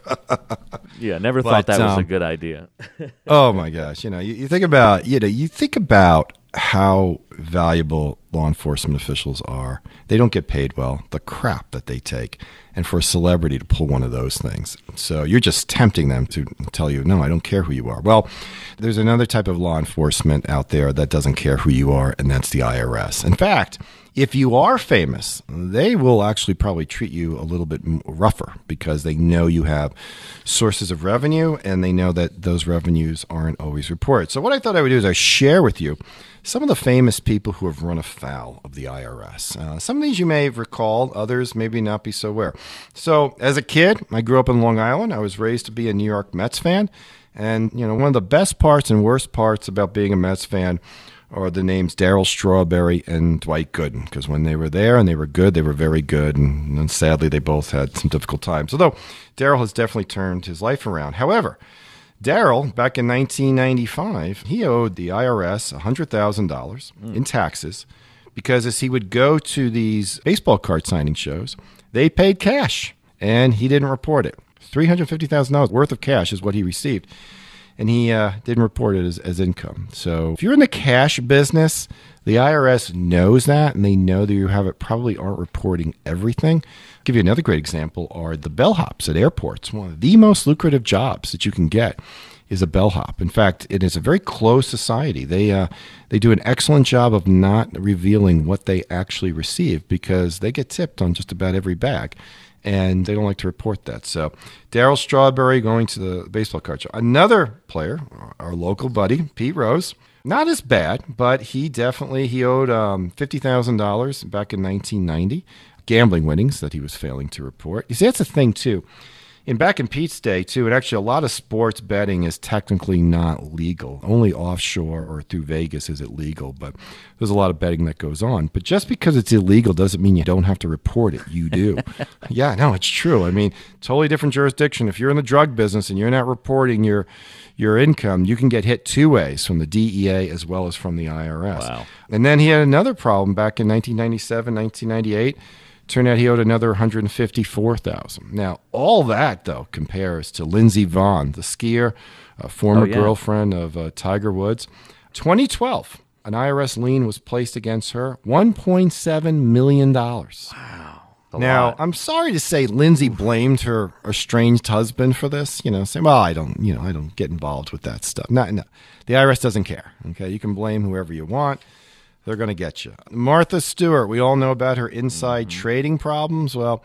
yeah, never but, thought that um, was a um, good idea. oh, my gosh. You know, you, you think about, you know, you think about how valuable law enforcement officials are. They don't get paid well. The crap that they take. And for a celebrity to pull one of those things. So you're just tempting them to tell you, no, I don't care who you are. Well, there's another type of law enforcement out there that doesn't care who you are, and that's the IRS. In fact, if you are famous, they will actually probably treat you a little bit rougher because they know you have sources of revenue and they know that those revenues aren't always reported. So, what I thought I would do is I share with you some of the famous people who have run afoul of the IRS. Uh, some of these you may have recalled, others maybe not be so aware. So, as a kid, I grew up in Long Island. I was raised to be a New York Mets fan. And, you know, one of the best parts and worst parts about being a Mets fan are the names Darryl Strawberry and Dwight Gooden, because when they were there and they were good, they were very good. And, and sadly, they both had some difficult times. Although Darryl has definitely turned his life around. However, Darryl, back in 1995, he owed the IRS $100,000 mm. in taxes because as he would go to these baseball card signing shows, they paid cash and he didn't report it. $350,000 worth of cash is what he received. And he uh, didn't report it as, as income. So if you're in the cash business, the IRS knows that, and they know that you have it probably aren't reporting everything. I'll give you another great example are the bellhops at airports. One of the most lucrative jobs that you can get is a bellhop. In fact, it is a very closed society. They uh, they do an excellent job of not revealing what they actually receive because they get tipped on just about every bag, and they don't like to report that. So, Darryl Strawberry going to the baseball card show. Another player, our local buddy Pete Rose. Not as bad, but he definitely he owed um, fifty thousand dollars back in 1990, gambling winnings that he was failing to report. You see, that's a thing too in back in Pete's day too, and actually a lot of sports betting is technically not legal. Only offshore or through Vegas is it legal, but there's a lot of betting that goes on. But just because it's illegal doesn't mean you don't have to report it. You do. yeah, no, it's true. I mean, totally different jurisdiction. If you're in the drug business and you're not reporting your your income, you can get hit two ways from the DEA as well as from the IRS. Wow. And then he had another problem back in 1997, 1998 Turned out he owed another 154,000. Now, all that though compares to Lindsey Vonn, the skier, a former Oh, yeah. girlfriend of uh, Tiger Woods. 2012, an IRS lien was placed against her, 1.7 million dollars. A Now, lot. I'm sorry to say Lindsey blamed her estranged husband for this, you know, saying, well, I don't, you know, I don't get involved with that stuff. No, no. The IRS doesn't care. Okay. You can blame whoever you want. They're going to get you. Martha Stewart, we all know about her inside trading problems. Well,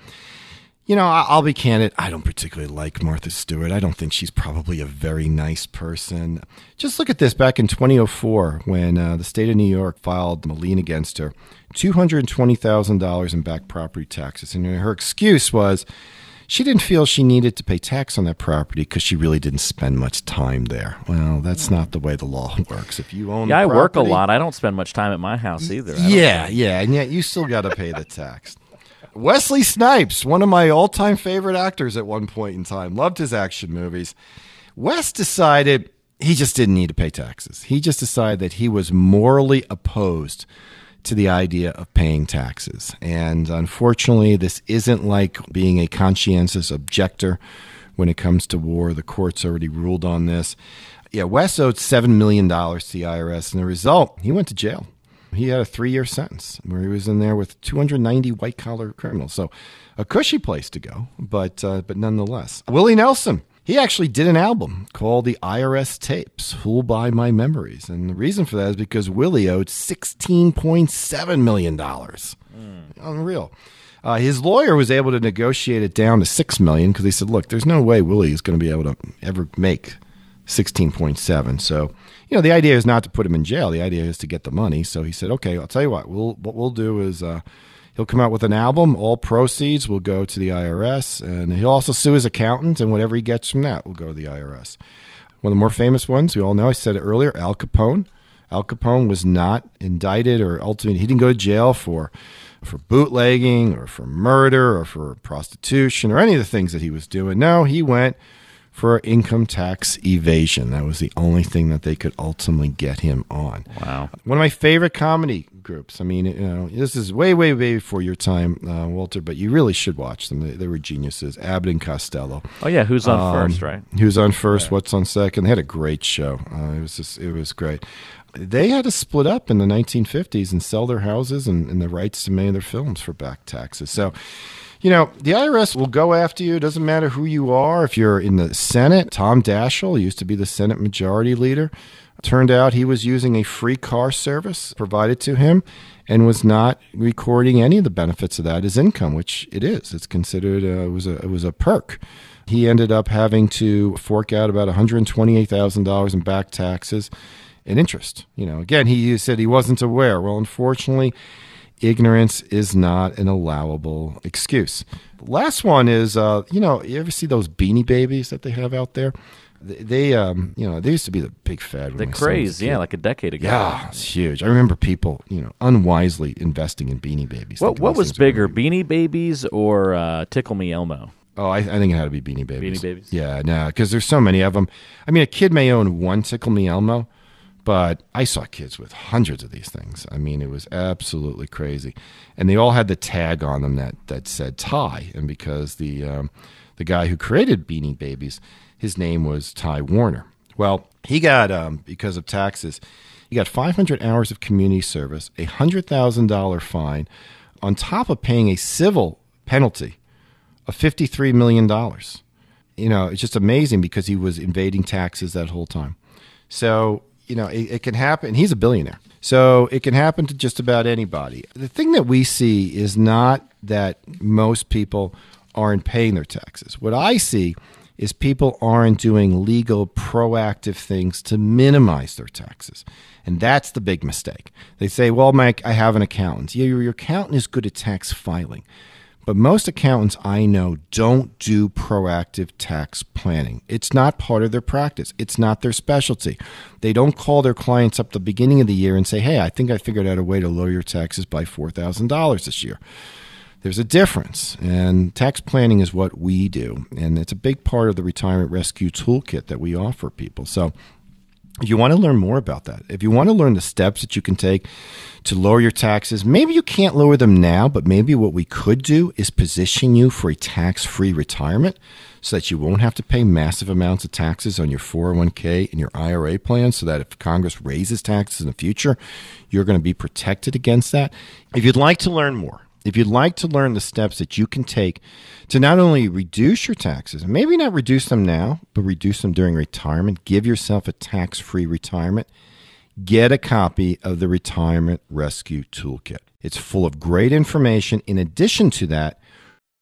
you know, I'll be candid. I don't particularly like Martha Stewart. I don't think she's probably a very nice person. Just look at this back in 2004 when uh, the state of New York filed a lien against her $220,000 in back property taxes. And her excuse was she didn't feel she needed to pay tax on that property because she really didn't spend much time there. Well, that's not the way the law works. If you own yeah, I work a lot. I don't spend much time at my house either. Yeah, yeah, and yet you still got to pay the tax. Wesley Snipes, one of my all-time favorite actors at one point in time, loved his action movies. Wes decided he just didn't need to pay taxes. He just decided that he was morally opposed to the idea of paying taxes. And unfortunately, this isn't like being a conscientious objector when it comes to war. The courts already ruled on this. Yeah, Wes owed $7 million to the IRS, and the result, he went to jail. He had a three year sentence where he was in there with 290 white collar criminals. So a cushy place to go, but, uh, but nonetheless. Willie Nelson, he actually did an album called The IRS Tapes Who'll Buy My Memories. And the reason for that is because Willie owed $16.7 million. Unreal. Uh, his lawyer was able to negotiate it down to six million because he said, "Look, there's no way Willie is going to be able to ever make sixteen point seven. So, you know, the idea is not to put him in jail. The idea is to get the money. So he said, "Okay, I'll tell you what. We'll what we'll do is uh, he'll come out with an album. All proceeds will go to the IRS, and he'll also sue his accountant, and whatever he gets from that will go to the IRS." One of the more famous ones we all know. I said it earlier. Al Capone. Al Capone was not indicted or ultimately he didn't go to jail for for bootlegging or for murder or for prostitution or any of the things that he was doing. No, he went for income tax evasion. That was the only thing that they could ultimately get him on. Wow. One of my favorite comedy groups. I mean, you know, this is way, way, way before your time, uh, Walter, but you really should watch them. They, they were geniuses. Abbott and Costello. Oh yeah, who's on Um, first, right? Who's on first? What's on second? They had a great show. Uh, it was just, it was great. They had to split up in the 1950s and sell their houses and, and the rights to many of their films for back taxes. So, you know, the IRS will go after you. It doesn't matter who you are. If you're in the Senate, Tom Daschle used to be the Senate Majority Leader. Turned out he was using a free car service provided to him and was not recording any of the benefits of that as income, which it is. It's considered uh, it was a it was a perk. He ended up having to fork out about one hundred twenty eight thousand dollars in back taxes and interest. You know, again, he said he wasn't aware. Well, unfortunately, ignorance is not an allowable excuse. Last one is, uh, you know, you ever see those beanie babies that they have out there? They, they um, you know, they used to be the big fad. The my son was a craze, yeah, like a decade ago. Yeah, it's huge. I remember people, you know, unwisely investing in beanie babies. What what was bigger, Beanie Babies or uh, Tickle Me Elmo? Oh, I, I think it had to be Beanie Babies. Beanie Babies? Yeah, no, because there's so many of them. I mean, a kid may own one Tickle Me Elmo, but I saw kids with hundreds of these things. I mean, it was absolutely crazy, and they all had the tag on them that that said Ty, and because the um, the guy who created Beanie Babies, his name was Ty Warner. Well, he got um, because of taxes, he got 500 hours of community service, a hundred thousand dollar fine, on top of paying a civil penalty of 53 million dollars. You know, it's just amazing because he was evading taxes that whole time. So you know, it, it can happen. He's a billionaire. So it can happen to just about anybody. The thing that we see is not that most people aren't paying their taxes. What I see is people aren't doing legal, proactive things to minimize their taxes. And that's the big mistake. They say, well, Mike, I have an accountant. Yeah, your accountant is good at tax filing. But most accountants I know don't do proactive tax planning. It's not part of their practice, it's not their specialty. They don't call their clients up the beginning of the year and say, hey, I think I figured out a way to lower your taxes by $4,000 this year. There's a difference, and tax planning is what we do, and it's a big part of the retirement rescue toolkit that we offer people. So, if you want to learn more about that, if you want to learn the steps that you can take to lower your taxes, maybe you can't lower them now, but maybe what we could do is position you for a tax free retirement so that you won't have to pay massive amounts of taxes on your 401k and your IRA plan so that if Congress raises taxes in the future, you're going to be protected against that. If you'd like to learn more, if you'd like to learn the steps that you can take to not only reduce your taxes, maybe not reduce them now, but reduce them during retirement, give yourself a tax free retirement, get a copy of the Retirement Rescue Toolkit. It's full of great information. In addition to that,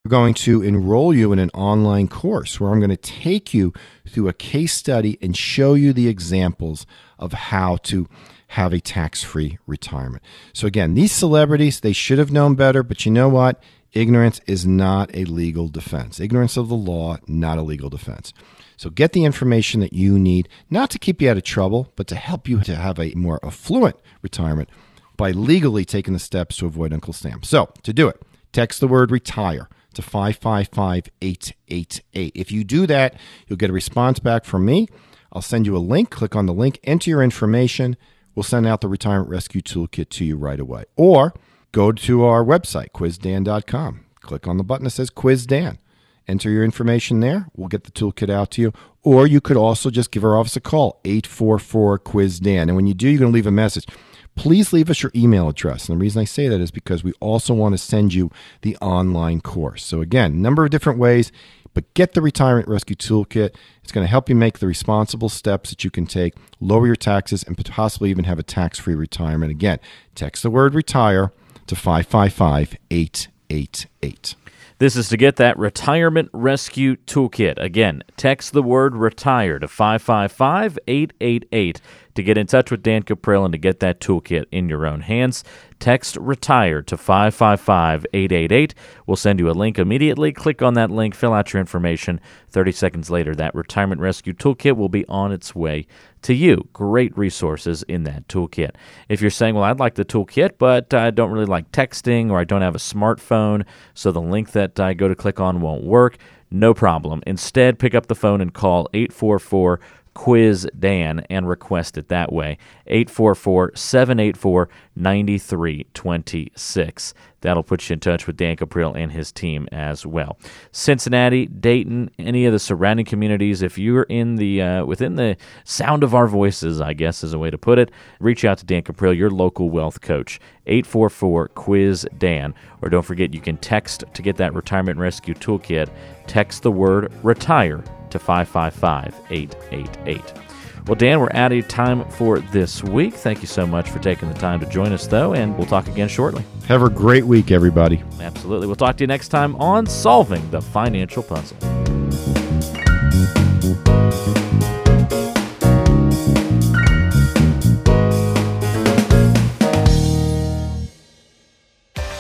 we're going to enroll you in an online course where I'm going to take you through a case study and show you the examples of how to have a tax-free retirement. So again, these celebrities, they should have known better, but you know what? Ignorance is not a legal defense. Ignorance of the law, not a legal defense. So get the information that you need, not to keep you out of trouble, but to help you to have a more affluent retirement by legally taking the steps to avoid Uncle Sam. So to do it, text the word retire to 555 888. If you do that, you'll get a response back from me. I'll send you a link. Click on the link, enter your information, we'll send out the Retirement Rescue Toolkit to you right away. Or go to our website, quizdan.com. Click on the button that says Quiz Dan. Enter your information there. We'll get the toolkit out to you. Or you could also just give our office a call, 844 Quiz Dan. And when you do, you're going to leave a message. Please leave us your email address. And the reason I say that is because we also want to send you the online course. So, again, number of different ways but get the Retirement Rescue Toolkit. It's going to help you make the responsible steps that you can take, lower your taxes, and possibly even have a tax free retirement. Again, text the word retire to 555 888. This is to get that retirement rescue toolkit. Again, text the word retire to 555 888 to get in touch with Dan Cuprill and to get that toolkit in your own hands. Text retire to 555 888. We'll send you a link immediately. Click on that link, fill out your information. 30 seconds later, that retirement rescue toolkit will be on its way to you. Great resources in that toolkit. If you're saying, well, I'd like the toolkit, but I don't really like texting or I don't have a smartphone, so the link that I go to click on won't work, no problem. Instead, pick up the phone and call 844 Quiz Dan and request it that way. 844 784 9326. That'll put you in touch with Dan Cuprill and his team as well. Cincinnati, Dayton, any of the surrounding communities, if you're in the uh, within the sound of our voices, I guess is a way to put it, reach out to Dan Cuprill, your local wealth coach. 844 Quiz Dan. Or don't forget, you can text to get that retirement rescue toolkit. Text the word retire to 555 888. Well, Dan, we're out of time for this week. Thank you so much for taking the time to join us, though, and we'll talk again shortly. Have a great week, everybody. Absolutely. We'll talk to you next time on Solving the Financial Puzzle.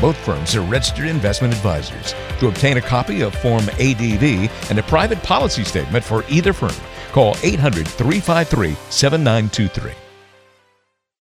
Both firms are registered investment advisors. To obtain a copy of Form ADV and a private policy statement for either firm, call 800 353 7923.